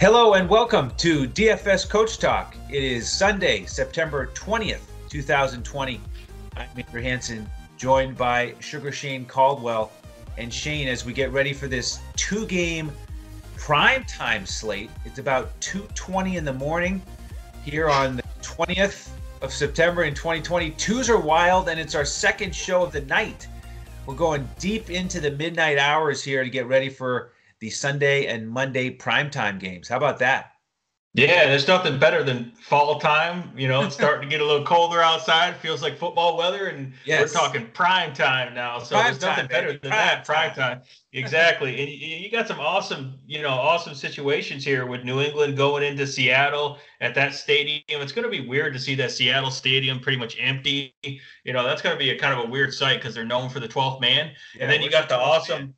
Hello and welcome to DFS Coach Talk. It is Sunday, September 20th, 2020. I'm Andrew Hanson, joined by Sugar Shane Caldwell. And Shane, as we get ready for this two game prime time slate, it's about 2.20 in the morning here on the 20th of September in 2020. Twos are wild, and it's our second show of the night. We're going deep into the midnight hours here to get ready for the Sunday and Monday primetime games. How about that? Yeah, there's nothing better than fall time. You know, it's starting to get a little colder outside. Feels like football weather, and yes. we're talking prime time now. So prime there's nothing time, better baby. than prime that. Prime time. Exactly. and you got some awesome, you know, awesome situations here with New England going into Seattle at that stadium. It's going to be weird to see that Seattle stadium pretty much empty. You know, that's going to be a kind of a weird sight because they're known for the 12th man. Yeah, and then you got the awesome. Man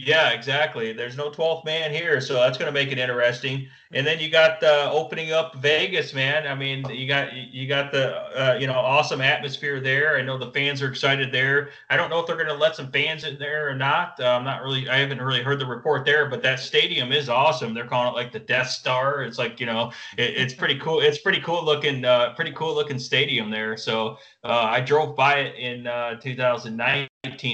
yeah, exactly. There's no 12th man here, so that's going to make it interesting. And then you got the opening up Vegas, man. I mean, you got you got the uh, you know awesome atmosphere there. I know the fans are excited there. I don't know if they're going to let some fans in there or not. Uh, I'm not really. I haven't really heard the report there, but that stadium is awesome. They're calling it like the Death Star. It's like you know, it, it's pretty cool. It's pretty cool looking, uh, pretty cool looking stadium there. So uh, I drove by it in uh, 2009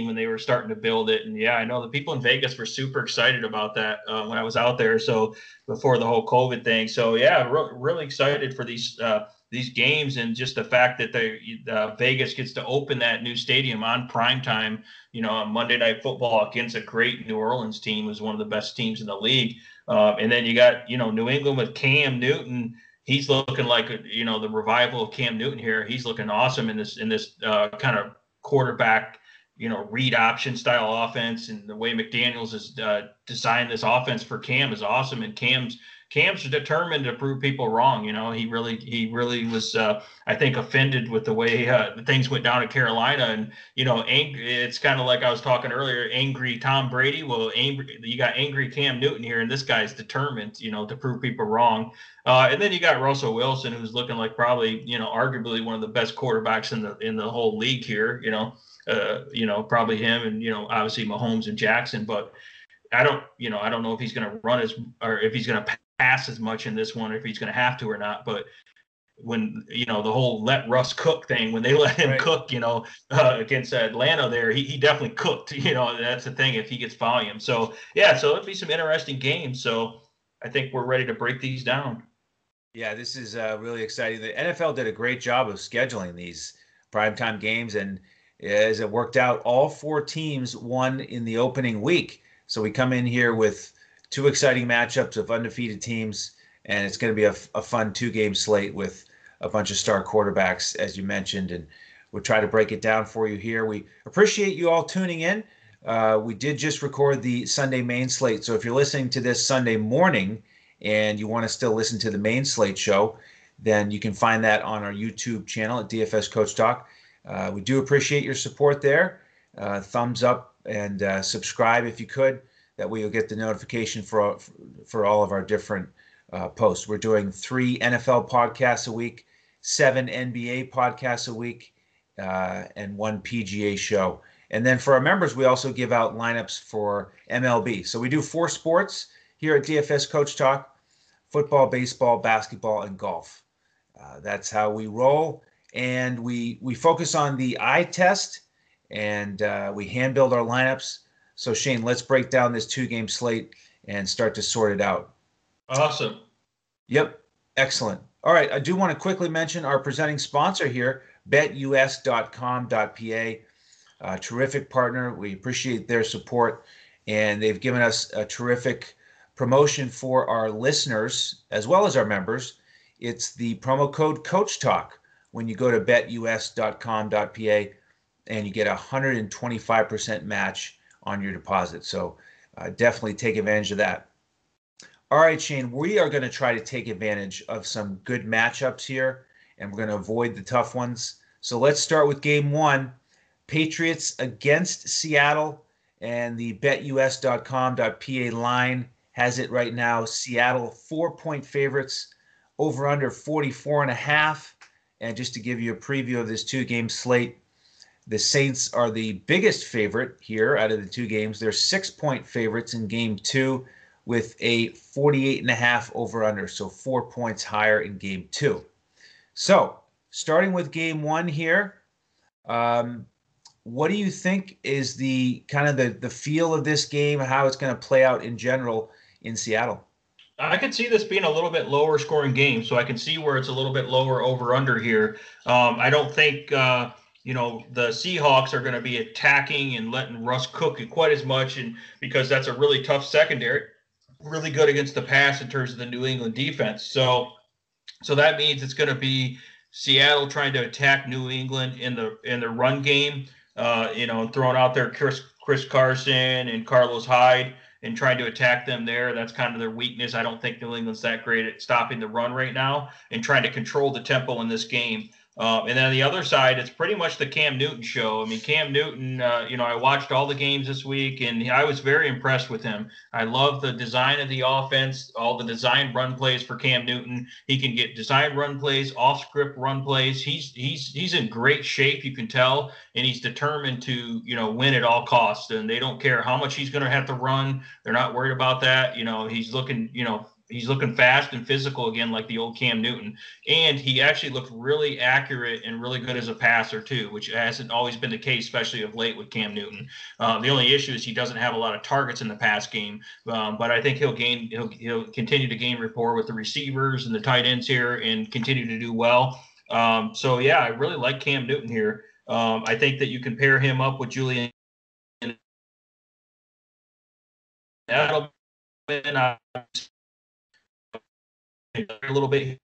when they were starting to build it. And yeah, I know the people in Vegas were super excited about that uh, when I was out there. So before the whole COVID thing. So yeah, re- really excited for these uh, these games and just the fact that they uh, Vegas gets to open that new stadium on prime time. You know, on Monday Night Football against a great New Orleans team was one of the best teams in the league. Um, and then you got you know New England with Cam Newton he's looking like you know the revival of Cam Newton here. He's looking awesome in this in this uh, kind of quarterback you know, read option style offense and the way McDaniels has uh, designed this offense for Cam is awesome. And Cam's Cam's determined to prove people wrong. You know, he really he really was uh, I think offended with the way uh, things went down in Carolina. And you know, it's kind of like I was talking earlier, angry Tom Brady. Well, angry you got angry Cam Newton here, and this guy's determined, you know, to prove people wrong. Uh, and then you got Russell Wilson, who's looking like probably you know arguably one of the best quarterbacks in the in the whole league here. You know uh, you know, probably him and, you know, obviously Mahomes and Jackson. But I don't, you know, I don't know if he's going to run as, or if he's going to pass as much in this one, or if he's going to have to or not. But when, you know, the whole let Russ cook thing, when they let him right. cook, you know, uh, against Atlanta there, he, he definitely cooked. You know, that's the thing if he gets volume. So, yeah, so it'll be some interesting games. So I think we're ready to break these down. Yeah, this is uh, really exciting. The NFL did a great job of scheduling these primetime games and as it worked out, all four teams won in the opening week. So we come in here with two exciting matchups of undefeated teams, and it's going to be a, a fun two game slate with a bunch of star quarterbacks, as you mentioned. And we'll try to break it down for you here. We appreciate you all tuning in. Uh, we did just record the Sunday main slate. So if you're listening to this Sunday morning and you want to still listen to the main slate show, then you can find that on our YouTube channel at DFS Coach Talk. Uh, we do appreciate your support there. Uh, thumbs up and uh, subscribe if you could. That way you'll get the notification for for all of our different uh, posts. We're doing three NFL podcasts a week, seven NBA podcasts a week, uh, and one PGA show. And then for our members, we also give out lineups for MLB. So we do four sports here at DFS Coach Talk: football, baseball, basketball, and golf. Uh, that's how we roll and we we focus on the eye test and uh, we hand build our lineups. So Shane, let's break down this two game slate and start to sort it out. Awesome. Yep. Excellent. All right. I do want to quickly mention our presenting sponsor here, betus.com.pa. A terrific partner. We appreciate their support, and they've given us a terrific promotion for our listeners as well as our members. It's the promo code Coach Talk when you go to betus.com.pa and you get a 125% match on your deposit. So uh, definitely take advantage of that. All right, Shane, we are going to try to take advantage of some good matchups here, and we're going to avoid the tough ones. So let's start with game one Patriots against Seattle, and the betus.com.pa line has it right now. Seattle, four point favorites, over under 44 and a half. And just to give you a preview of this two game slate, the Saints are the biggest favorite here out of the two games. They're six point favorites in game two, with a 48 and a half over under, so four points higher in game two. So, starting with game one here, um, what do you think is the kind of the, the feel of this game, how it's going to play out in general in Seattle? I could see this being a little bit lower scoring game, so I can see where it's a little bit lower over under here. Um, I don't think uh, you know the Seahawks are going to be attacking and letting Russ cook it quite as much, and because that's a really tough secondary really good against the pass in terms of the New England defense. So, so that means it's going to be Seattle trying to attack New England in the in the run game. Uh, you know, throwing out there Chris Chris Carson and Carlos Hyde and trying to attack them there. That's kind of their weakness. I don't think New England's that great at stopping the run right now and trying to control the tempo in this game. Um, and then on the other side, it's pretty much the Cam Newton show. I mean, Cam Newton, uh, you know, I watched all the games this week and I was very impressed with him. I love the design of the offense, all the design run plays for Cam Newton. He can get design run plays, off script run plays. He's he's he's in great shape, you can tell, and he's determined to, you know, win at all costs. And they don't care how much he's going to have to run. They're not worried about that. You know, he's looking, you know, he's looking fast and physical again, like the old Cam Newton. And he actually looked really accurate and really good as a passer too, which hasn't always been the case, especially of late with Cam Newton. Uh, the only issue is he doesn't have a lot of targets in the pass game, um, but I think he'll gain, he'll, he'll continue to gain rapport with the receivers and the tight ends here, and continue to do well. Um, so yeah, I really like Cam Newton here. Um, I think that you can pair him up with Julian. Edelman, a little bit.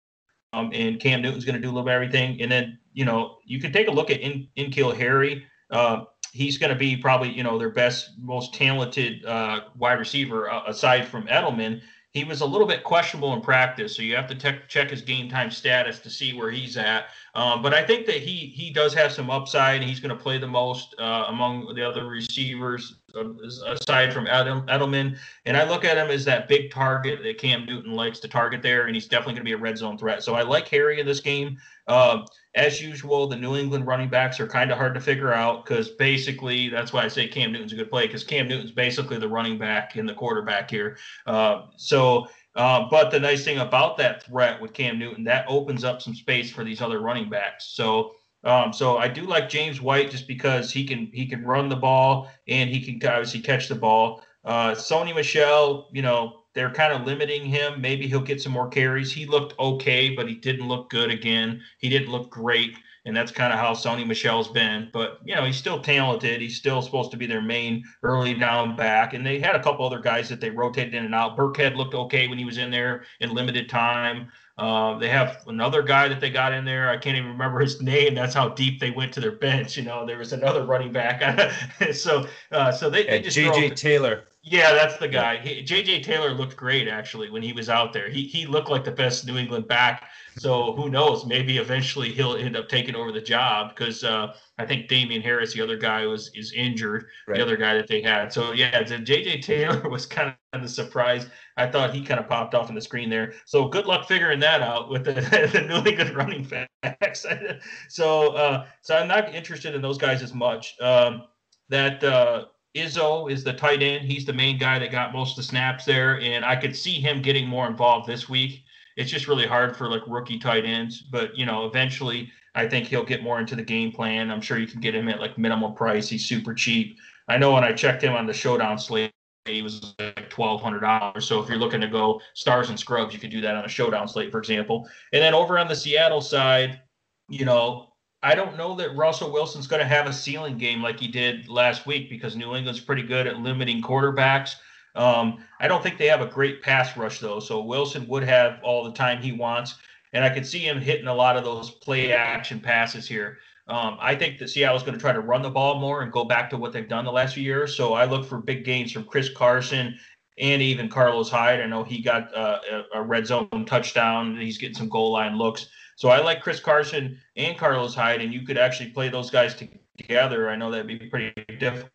Um, and Cam Newton's going to do a little bit everything. And then, you know, you can take a look at In N'Keal Harry. Uh, he's going to be probably, you know, their best, most talented uh, wide receiver uh, aside from Edelman. He was a little bit questionable in practice, so you have to te- check his game time status to see where he's at. Um, but I think that he he does have some upside. And he's going to play the most uh, among the other receivers aside from Adam, Edelman. And I look at him as that big target that Cam Newton likes to target there, and he's definitely going to be a red zone threat. So I like Harry in this game. Uh, as usual, the New England running backs are kind of hard to figure out because basically that's why I say Cam Newton's a good play because Cam Newton's basically the running back and the quarterback here. Uh, so uh, but the nice thing about that threat with Cam Newton, that opens up some space for these other running backs. So, um, so I do like James White just because he can he can run the ball and he can obviously catch the ball. Uh, Sony Michel, you know, they're kind of limiting him. Maybe he'll get some more carries. He looked okay, but he didn't look good again. He didn't look great and that's kind of how Sony Michel's been. But you know, he's still talented. He's still supposed to be their main early down back. And they had a couple other guys that they rotated in and out. Burkhead looked okay when he was in there in limited time. Uh, they have another guy that they got in there. I can't even remember his name. That's how deep they went to their bench. You know, there was another running back. so, uh, so they, they just JJ Taylor. Yeah, that's the guy. He, JJ Taylor looked great actually when he was out there. He he looked like the best New England back so who knows? Maybe eventually he'll end up taking over the job because uh, I think Damien Harris, the other guy, was is injured. Right. The other guy that they had. So yeah, JJ Taylor was kind of the surprise. I thought he kind of popped off on the screen there. So good luck figuring that out with the, the New England running backs. so uh, so I'm not interested in those guys as much. Um, that uh, Izzo is the tight end. He's the main guy that got most of the snaps there, and I could see him getting more involved this week it's just really hard for like rookie tight ends. But you know, eventually, I think he'll get more into the game plan. I'm sure you can get him at like minimal price. He's super cheap. I know when I checked him on the showdown slate, he was like twelve hundred dollars. So if you're looking to go stars and scrubs, you could do that on a showdown slate, for example. And then over on the Seattle side, you know, I don't know that Russell Wilson's going to have a ceiling game like he did last week because New England's pretty good at limiting quarterbacks. Um, I don't think they have a great pass rush though, so Wilson would have all the time he wants, and I could see him hitting a lot of those play action passes here. Um, I think that Seattle's going to try to run the ball more and go back to what they've done the last few years. So I look for big gains from Chris Carson and even Carlos Hyde. I know he got uh, a red zone touchdown. He's getting some goal line looks. So I like Chris Carson and Carlos Hyde, and you could actually play those guys together. I know that'd be pretty difficult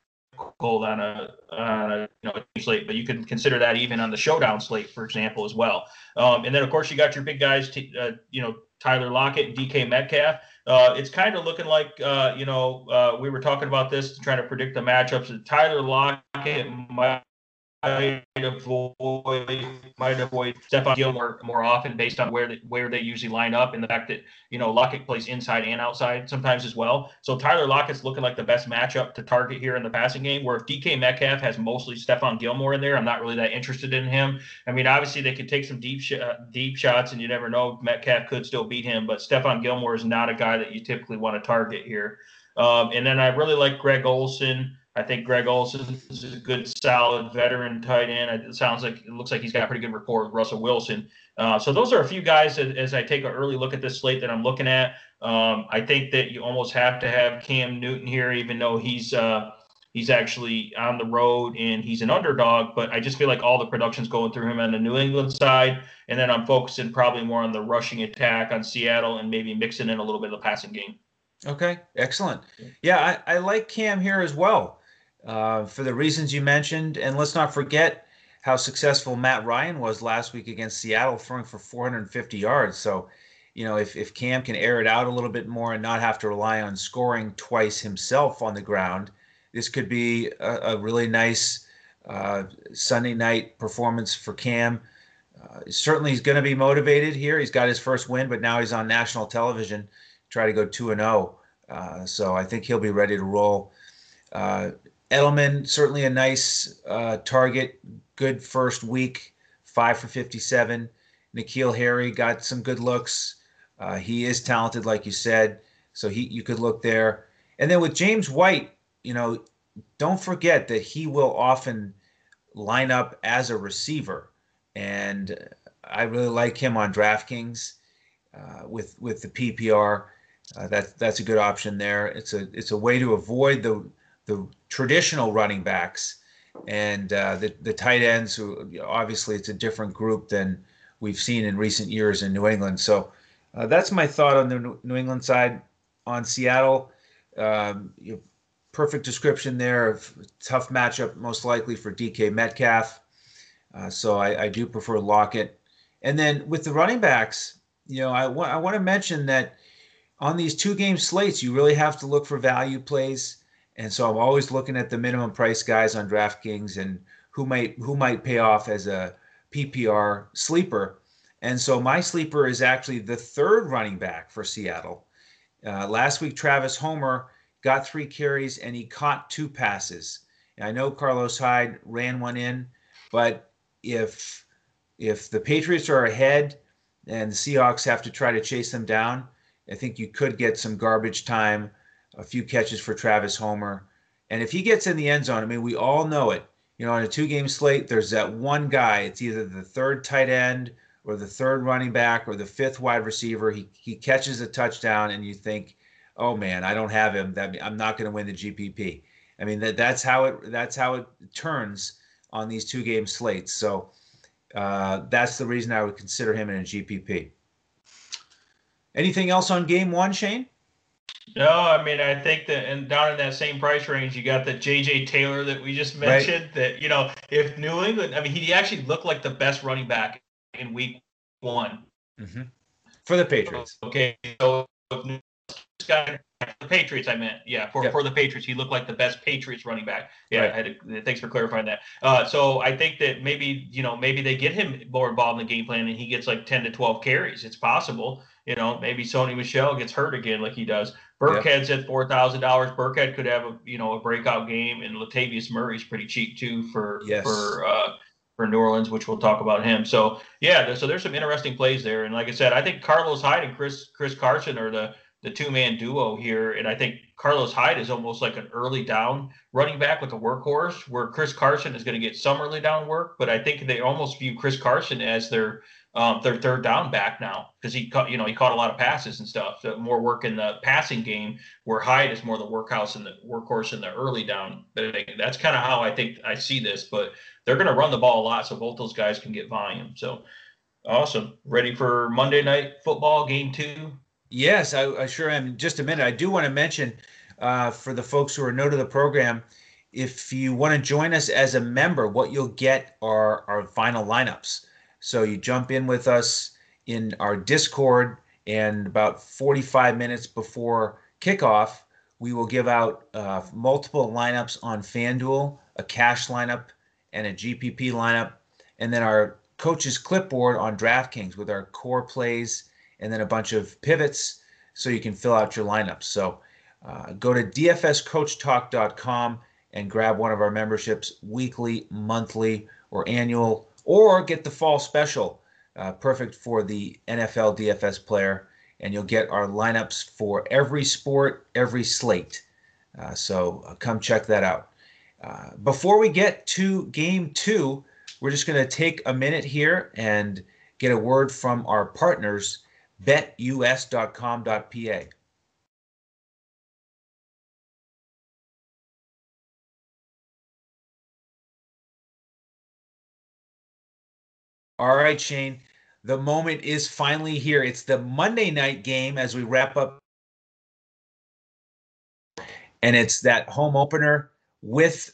on a, on a you know slate, but you can consider that even on the showdown slate, for example, as well. Um, and then of course you got your big guys, to, uh, you know Tyler Lockett and DK Metcalf. Uh, it's kind of looking like uh, you know uh, we were talking about this, trying to predict the matchups. Tyler Lockett might might avoid might avoid Stephon Gilmore more often based on where they, where they usually line up and the fact that you know Lockett plays inside and outside sometimes as well. So Tyler Lockett's looking like the best matchup to target here in the passing game. Where if DK Metcalf has mostly Stephon Gilmore in there, I'm not really that interested in him. I mean, obviously they could take some deep sh- uh, deep shots, and you never know Metcalf could still beat him. But Stephon Gilmore is not a guy that you typically want to target here. Um, and then I really like Greg Olsen. I think Greg Olsen is a good, solid veteran tight end. It sounds like it looks like he's got a pretty good rapport with Russell Wilson. Uh, so those are a few guys as, as, I take an early look at this slate that I'm looking at. Um, I think that you almost have to have Cam Newton here, even though he's uh, he's actually on the road and he's an underdog. But I just feel like all the production's going through him on the New England side, and then I'm focusing probably more on the rushing attack on Seattle and maybe mixing in a little bit of the passing game. Okay, excellent. Yeah, I, I like Cam here as well uh, for the reasons you mentioned. And let's not forget how successful Matt Ryan was last week against Seattle, throwing for 450 yards. So, you know, if, if Cam can air it out a little bit more and not have to rely on scoring twice himself on the ground, this could be a, a really nice uh, Sunday night performance for Cam. Uh, certainly, he's going to be motivated here. He's got his first win, but now he's on national television, try to go 2 and 0. Uh, so I think he'll be ready to roll. Uh, Edelman, certainly a nice uh, target. Good first week, five for 57. N'Keal Harry got some good looks. Uh, he is talented, like you said, so he you could look there. And then with James White, you know, don't forget that he will often line up as a receiver, and I really like him on DraftKings uh, with with the PPR. Uh, that that's a good option there. It's a it's a way to avoid the the traditional running backs and uh, the the tight ends. Who obviously it's a different group than we've seen in recent years in New England. So uh, that's my thought on the New England side. On Seattle, um, you perfect description there of tough matchup, most likely for DK Metcalf. Uh, so I, I, do prefer Lockett. And then with the running backs, you know, I want I want to mention that on these two game slates, you really have to look for value plays. And so I'm always looking at the minimum price guys on DraftKings and who might who might pay off as a PPR sleeper. And so my sleeper is actually the third running back for Seattle. Uh, last week, Travis Homer got three carries and he caught two passes. And I know Carlos Hyde ran one in, but if if the Patriots are ahead and the Seahawks have to try to chase them down, I think you could get some garbage time a few catches for Travis Homer. And if he gets in the end zone, I mean, we all know it. You know, on a two game slate, there's that one guy. It's either the third tight end or the third running back or the fifth wide receiver. He, he catches a touchdown, and you think, oh man, I don't have him. That I'm not going to win the GPP. I mean, that that's how it that's how it turns on these two game slates. So uh, that's the reason I would consider him in a GPP. Anything else on game one, Shane? No, I mean I think that and down in that same price range, you got the J.J. Taylor that we just mentioned. Right. That you know, if New England, I mean, he actually looked like the best running back in Week One mm-hmm. for the Patriots. Okay, so guy, the Patriots, I meant, yeah, for, for the Patriots, he looked like the best Patriots running back. Yeah, right. I had to, thanks for clarifying that. Uh, so I think that maybe you know maybe they get him more involved in the game plan and he gets like ten to twelve carries. It's possible. You know, maybe Sony Michel gets hurt again like he does. Burkhead's at four thousand dollars. Burkhead could have a you know a breakout game, and Latavius Murray's pretty cheap too for yes. for uh, for New Orleans, which we'll talk about him. So yeah, so there's some interesting plays there, and like I said, I think Carlos Hyde and Chris Chris Carson are the the two man duo here, and I think Carlos Hyde is almost like an early down running back with a workhorse, where Chris Carson is going to get some early down work, but I think they almost view Chris Carson as their um, their third down back now because he caught, you know, he caught a lot of passes and stuff. So more work in the passing game, where Hyde is more the workhouse and the workhorse in the early down. That's kind of how I think I see this. But they're going to run the ball a lot, so both those guys can get volume. So awesome, ready for Monday night football game two? Yes, I, I sure am. Just a minute, I do want to mention uh, for the folks who are new to the program. If you want to join us as a member, what you'll get are our final lineups. So you jump in with us in our Discord, and about 45 minutes before kickoff, we will give out uh, multiple lineups on FanDuel, a cash lineup, and a GPP lineup, and then our coach's clipboard on DraftKings with our core plays and then a bunch of pivots so you can fill out your lineups. So uh, go to dfscoachtalk.com and grab one of our memberships weekly, monthly, or annual, or get the fall special, uh, perfect for the NFL DFS player. And you'll get our lineups for every sport, every slate. Uh, so uh, come check that out. Uh, before we get to game two, we're just going to take a minute here and get a word from our partners, betus.com.pa. All right, Shane. The moment is finally here. It's the Monday night game as we wrap up. And it's that home opener with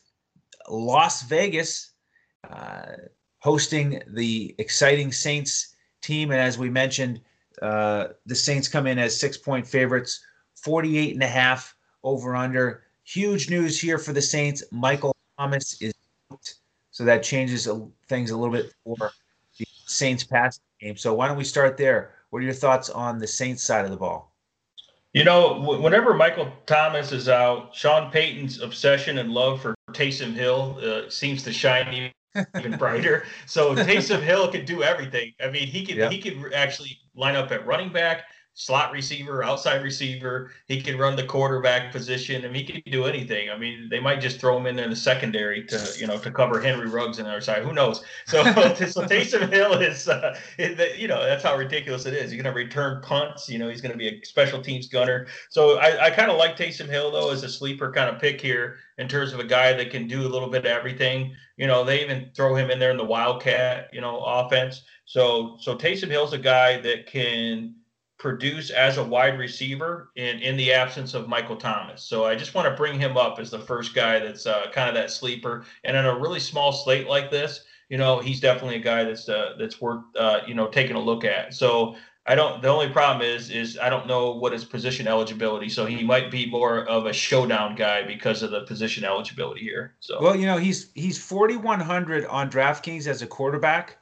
Las Vegas uh, hosting the exciting Saints team. And as we mentioned, uh, the Saints come in as six point favorites, 48 and a half over under. Huge news here for the Saints. Michael Thomas is out, so that changes things a little bit for Saints pass game. So why don't we start there? What are your thoughts on the Saints side of the ball? You know, whenever Michael Thomas is out, Sean Payton's obsession and love for Taysom Hill uh, seems to shine even brighter. So Taysom Hill could do everything. I mean, he could he could actually line up at running back slot receiver, outside receiver. He can run the quarterback position. Mean, he can do anything. I mean, they might just throw him in there in the secondary to, you know, to cover Henry Ruggs on the other side. Who knows? So, so Taysom Hill is, uh, you know, that's how ridiculous it is. He's going to return punts. You know, he's going to be a special teams gunner. So I, I kind of like Taysom Hill though as a sleeper kind of pick here in terms of a guy that can do a little bit of everything. You know, they even throw him in there in the Wildcat, you know, offense. So, so Taysom Hill's a guy that can produce as a wide receiver in, in the absence of Michael Thomas. So I just want to bring him up as the first guy that's uh, kind of that sleeper. And in a really small slate like this, you know, he's definitely a guy that's uh, that's worth uh, you know taking a look at. So I don't. The only problem is is I don't know what his position eligibility. So he might be more of a showdown guy because of the position eligibility here. So well, you know, he's he's 4100 on DraftKings as a quarterback.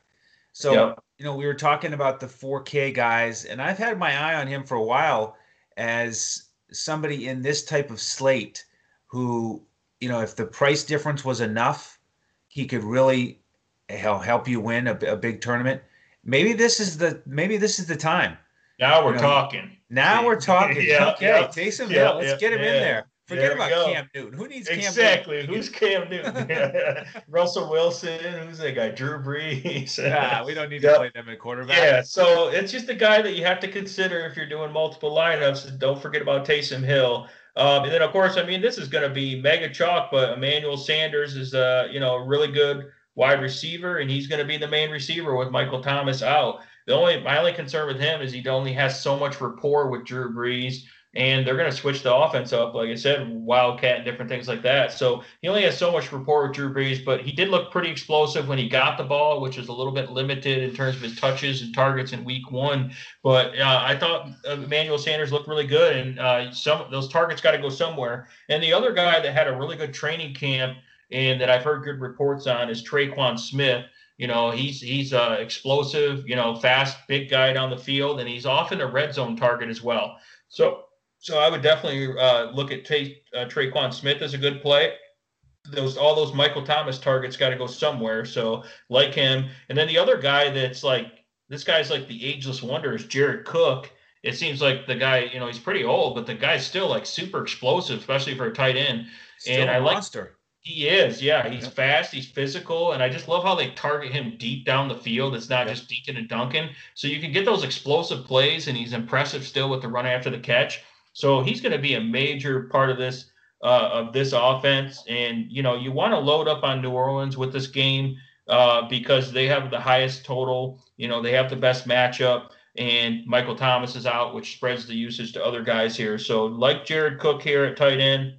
So yep you know, we were talking about the 4K guys, and I've had my eye on him for a while as somebody in this type of slate who, you know, if the price difference was enough, he could really help you win a, a big tournament. Maybe this is the maybe this is the time. Now we're you know, talking. Now we're talking. yeah, okay, yeah, Taysom yeah, Hill. Let's yeah, get him in there. Forget about go. Cam Newton. Who needs exactly. Cam Newton? Exactly. Who's Cam Newton? Russell Wilson. Who's that guy? Drew Brees. yeah, we don't need yep. to play them at quarterback. Yeah, so it's just a guy that you have to consider if you're doing multiple lineups. Don't forget about Taysom Hill. Um, and then, of course, I mean, this is going to be mega chalk, but Emmanuel Sanders is, uh, you know, a really good wide receiver, and he's going to be the main receiver with Michael Thomas out. The only my only concern with him is he only has so much rapport with Drew Brees and they're going to switch the offense up, like I said, wildcat and different things like that. So he only has so much rapport with Drew Brees, but he did look pretty explosive when he got the ball, which is a little bit limited in terms of his touches and targets in Week One. But uh, I thought Emmanuel Sanders looked really good, and uh, some those targets got to go somewhere. And the other guy that had a really good training camp and that I've heard good reports on is Tre'Quan Smith. You know, he's he's uh, explosive, you know, fast, big guy down the field, and he's often a red zone target as well. So so I would definitely uh, look at Tay, uh, Tre'Quan Smith as a good play. Those all those Michael Thomas targets got to go somewhere. So like him, and then the other guy that's like this guy's like the ageless wonder is Jared Cook. It seems like the guy, you know, he's pretty old, but the guy's still like super explosive, especially for a tight end. Still and I like monster. He is, yeah. He's yeah. fast, he's physical, and I just love how they target him deep down the field. It's not yeah. just deacon and Duncan, So you can get those explosive plays, and he's impressive still with the run after the catch. So he's going to be a major part of this uh, of this offense. And you know, you want to load up on New Orleans with this game uh, because they have the highest total. You know, they have the best matchup, and Michael Thomas is out, which spreads the usage to other guys here. So like Jared Cook here at tight end.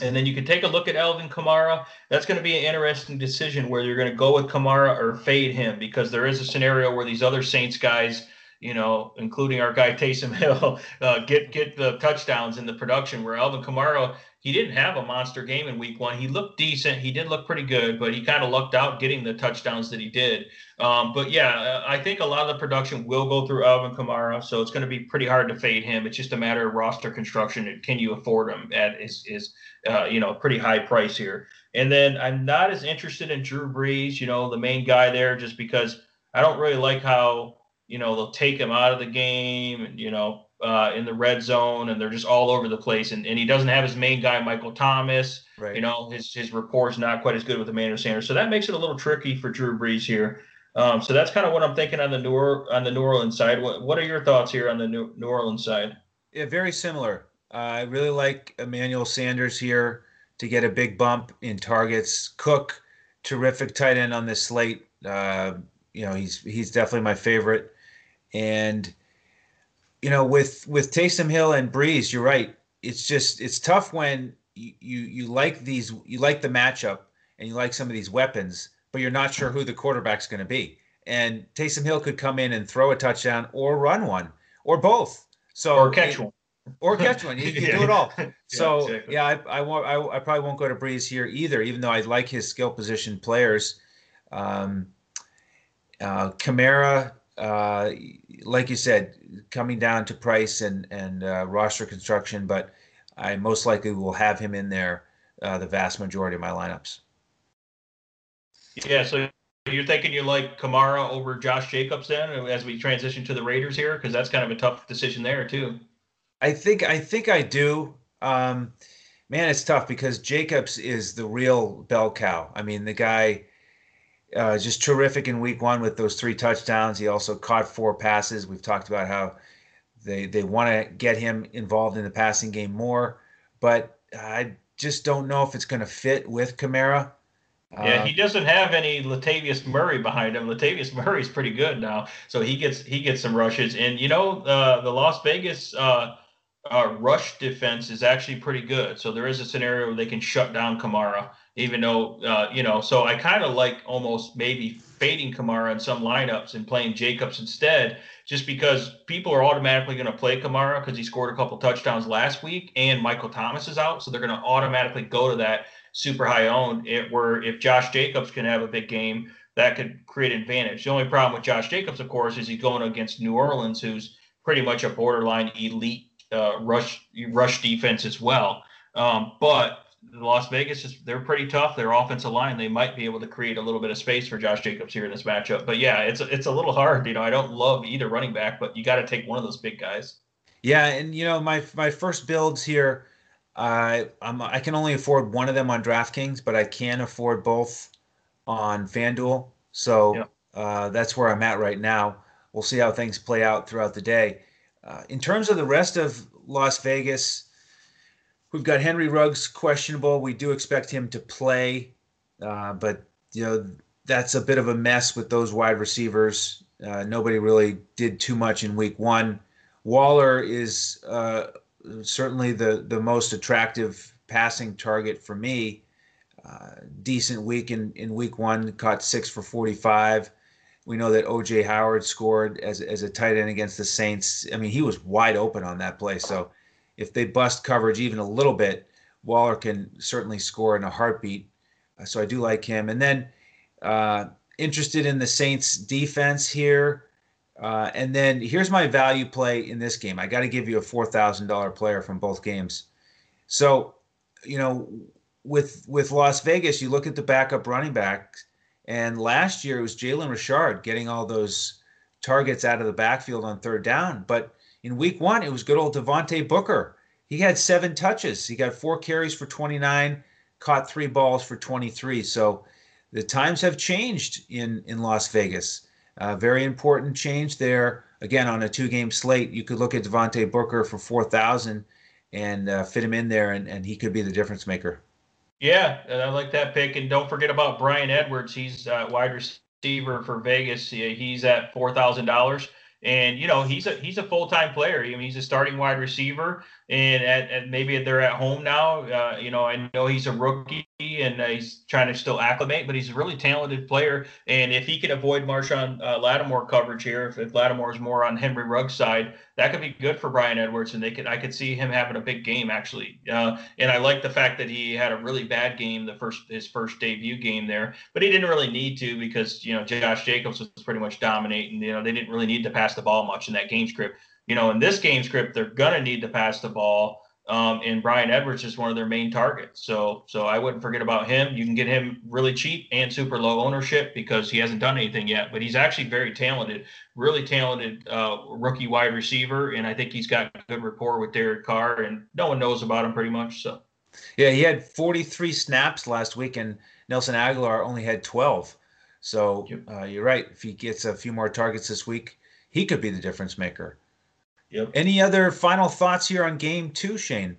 And then you can take a look at Alvin Kamara. That's going to be an interesting decision where you're going to go with Kamara or fade him because there is a scenario where these other Saints guys you know, including our guy Taysom Hill, uh, get get the touchdowns in the production. Where Alvin Kamara, he didn't have a monster game in week one. He looked decent. He did look pretty good, but he kind of lucked out getting the touchdowns that he did. Um, but yeah, I think a lot of the production will go through Alvin Kamara, so it's going to be pretty hard to fade him. It's just a matter of roster construction. and Can you afford him at is his uh, you know, pretty high price here? And then I'm not as interested in Drew Brees, you know, the main guy there, just because I don't really like how you know they'll take him out of the game, and you know uh, in the red zone, and they're just all over the place. And, and he doesn't have his main guy, Michael Thomas. Right. You know, his his rapport's not quite as good with Emmanuel Sanders, so that makes it a little tricky for Drew Brees here. Um, so that's kind of what I'm thinking on the New or- on the New Orleans side. What what are your thoughts here on the New, New Orleans side? Yeah, very similar. Uh, I really like Emmanuel Sanders here to get a big bump in targets. Cook, terrific tight end on this slate. Uh, you know, he's he's definitely my favorite. And you know, with with Taysom Hill and Brees, you're right. It's just it's tough when you, you you like these you like the matchup and you like some of these weapons, but you're not sure who the quarterback's going to be. And Taysom Hill could come in and throw a touchdown or run one or both. So or catch one. Or catch one. You can yeah. do it all. So yeah, exactly. yeah I, I won't. I, I, probably won't go to Brees here either, even though I like his skill position players. Um, uh, Kamara, uh, like you said, coming down to price and and uh, roster construction, but I most likely will have him in there uh, the vast majority of my lineups. Yeah, so you're thinking you like Kamara over Josh Jacobs then, as we transition to the Raiders here, because that's kind of a tough decision there too. I think I think I do. Um, man, it's tough because Jacobs is the real bell cow. I mean, the guy uh, just terrific in week one with those three touchdowns. He also caught four passes. We've talked about how they they want to get him involved in the passing game more, but I just don't know if it's going to fit with Kamara. Yeah, he uh, doesn't have any Latavius Murray behind him. Latavius Murray's pretty good now, so he gets he gets some rushes. And you know, uh, the Las Vegas uh, uh, rush defense is actually pretty good. So there is a scenario where they can shut down Kamara even though uh, you know. So I kind of like almost maybe fading Kamara in some lineups and playing Jacobs instead, just because people are automatically going to play Kamara because he scored a couple touchdowns last week and Michael Thomas is out, so they're going to automatically go to that super high owned. It where if Josh Jacobs can have a big game, that could create an advantage. The only problem with Josh Jacobs, of course, is he's going against New Orleans, who's pretty much a borderline elite uh, rush rush defense as well. Um, but Las Vegas just they're pretty tough. Their offensive line, they might be able to create a little bit of space for Josh Jacobs here in this matchup. But yeah, it's it's a little hard. You know, I don't love either running back, but you got to take one of those big guys. Yeah, and you know my my first builds here, uh, I'm, I can only afford one of them on DraftKings, but I can afford both on FanDuel. So yeah. uh, that's where I'm at right now. We'll see how things play out throughout the day. Uh, in terms of the rest of Las Vegas, We've got Henry Ruggs questionable. We do expect him to play, uh, but you know that's a bit of a mess with those wide receivers. Uh, nobody really did too much in Week One. Waller is uh, certainly the the most attractive passing target for me. Uh, decent week in, in Week One, caught six for 45. We know that OJ Howard scored as as a tight end against the Saints. I mean, he was wide open on that play. So if they bust coverage even a little bit, Waller can certainly score in a heartbeat. Uh, so I do like him. And then uh, interested in the Saints defense here. Uh, and then here's my value play in this game. I got to give you a four thousand dollar player from both games. So, you know, with with Las Vegas, you look at the backup running backs, and last year it was Jalen Richard getting all those targets out of the backfield on third down. But in week one, it was good old Devontae Booker. He had seven touches. He got four carries for 29, caught three balls for 23. So the times have changed in, in Las Vegas. Uh, very important change there. Again, on a two game slate, you could look at Devontae Booker for 4,000 and uh, fit him in there, and, and he could be the difference maker. Yeah, I like that pick. And don't forget about Bryan Edwards. He's uh, wide receiver for Vegas. He's at $4,000. And you know he's a he's a full time player. I mean he's a starting wide receiver, and at, at maybe they're at home now. Uh, you know I know he's a rookie, and uh, he's trying to still acclimate, but he's a really talented player. And if he can avoid Marshon uh, Lattimore coverage here, if, if Lattimore is more on Henry Ruggs' side, that could be good for Bryan Edwards, and they could I could see him having a big game actually. Uh, and I like the fact that he had a really bad game the first his first debut game there, but he didn't really need to because you know Josh Jacobs was pretty much dominating. You know they didn't really need to pass the ball much in that game script. You know in this game script they're gonna need to pass the ball. Um, and Bryan Edwards is one of their main targets. So so I wouldn't forget about him. You can get him really cheap and super low ownership because he hasn't done anything yet, but he's actually very talented, really talented uh, rookie wide receiver, and I think he's got good rapport with Derek Carr, and no one knows about him pretty much. So yeah, he had 43 snaps last week, and Nelson Agholor only had 12. So uh, you're right. If he gets a few more targets this week, he could be the difference maker. Yep. Any other final thoughts here on game two, Shane?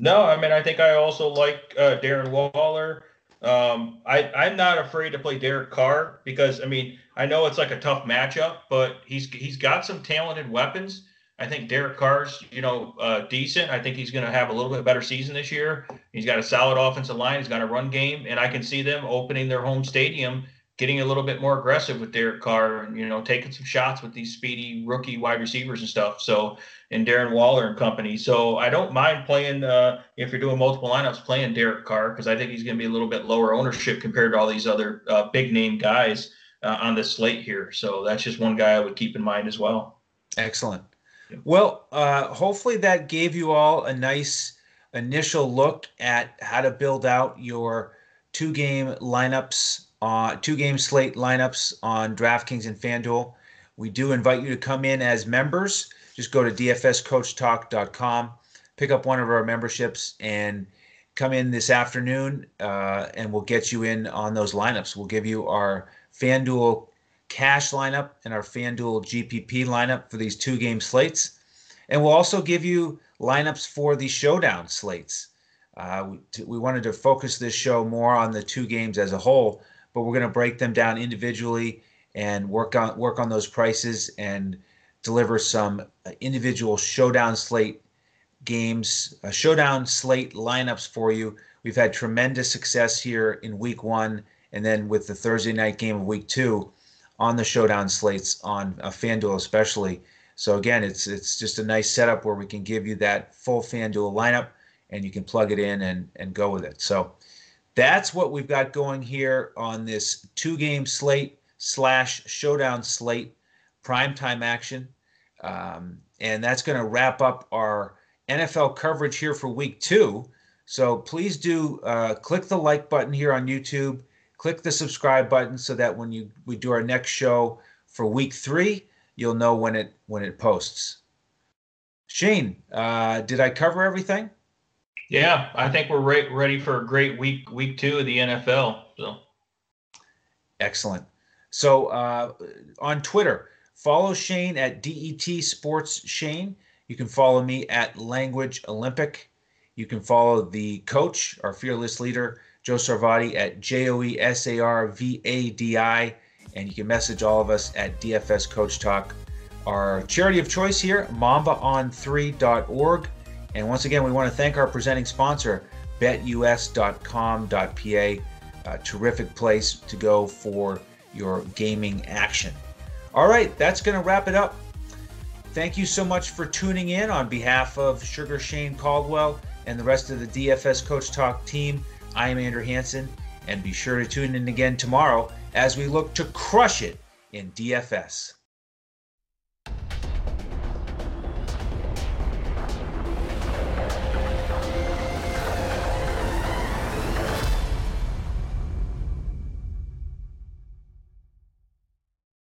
No, I mean I think I also like uh, Darren Waller. Um, I I'm not afraid to play Derek Carr because I mean I know it's like a tough matchup, but he's he's got some talented weapons. I think Derek Carr's you know uh, decent. I think he's going to have a little bit better season this year. He's got a solid offensive line. He's got a run game, and I can see them opening their home stadium getting a little bit more aggressive with Derek Carr and you know taking some shots with these speedy rookie wide receivers and stuff. So and Darren Waller and company. So I don't mind playing uh, if you're doing multiple lineups, playing Derek Carr because I think he's going to be a little bit lower ownership compared to all these other uh, big name guys uh, on this slate here. So that's just one guy I would keep in mind as well. Excellent. Well, uh, hopefully that gave you all a nice initial look at how to build out your two game lineups uh, two game slate lineups on DraftKings and FanDuel. We do invite you to come in as members. Just go to dfscoachtalk.com, pick up one of our memberships, and come in this afternoon, uh, and we'll get you in on those lineups. We'll give you our FanDuel cash lineup and our FanDuel GPP lineup for these two game slates. And we'll also give you lineups for the showdown slates. Uh, we, we wanted to focus this show more on the two games as a whole, but we're going to break them down individually and work on work on those prices and deliver some uh, individual showdown slate games, uh, showdown slate lineups for you. We've had tremendous success here in week one, and then with the Thursday night game of week two on the showdown slates on uh, FanDuel especially. So again, it's it's just a nice setup where we can give you that full FanDuel lineup, and you can plug it in and and go with it. So that's what we've got going here on this two game slate slash showdown slate primetime action. Um, and that's going to wrap up our NFL coverage here for week two. So please do uh, click the like button here on YouTube, click the subscribe button so that when you we do our next show for week three, you'll know when it when it posts. Shane, uh, did I cover everything? Yeah, I think we're re- ready for a great week week two of the NFL. So excellent. So uh, on Twitter, follow Shane at DET Sports Shane. You can follow me at Language Olympic. You can follow the coach, our fearless leader, Joe Sarvadi at J O E S A R V A D I. And you can message all of us at DFS Coach Talk. Our charity of choice here, mambaon3.org. And once again, we want to thank our presenting sponsor, betus.com.pa. A terrific place to go for your gaming action. All right, that's going to wrap it up. Thank you so much for tuning in on behalf of Sugar Shane Caldwell and the rest of the DFS Coach Talk team. I am Andrew Hanson, and be sure to tune in again tomorrow as we look to crush it in DFS.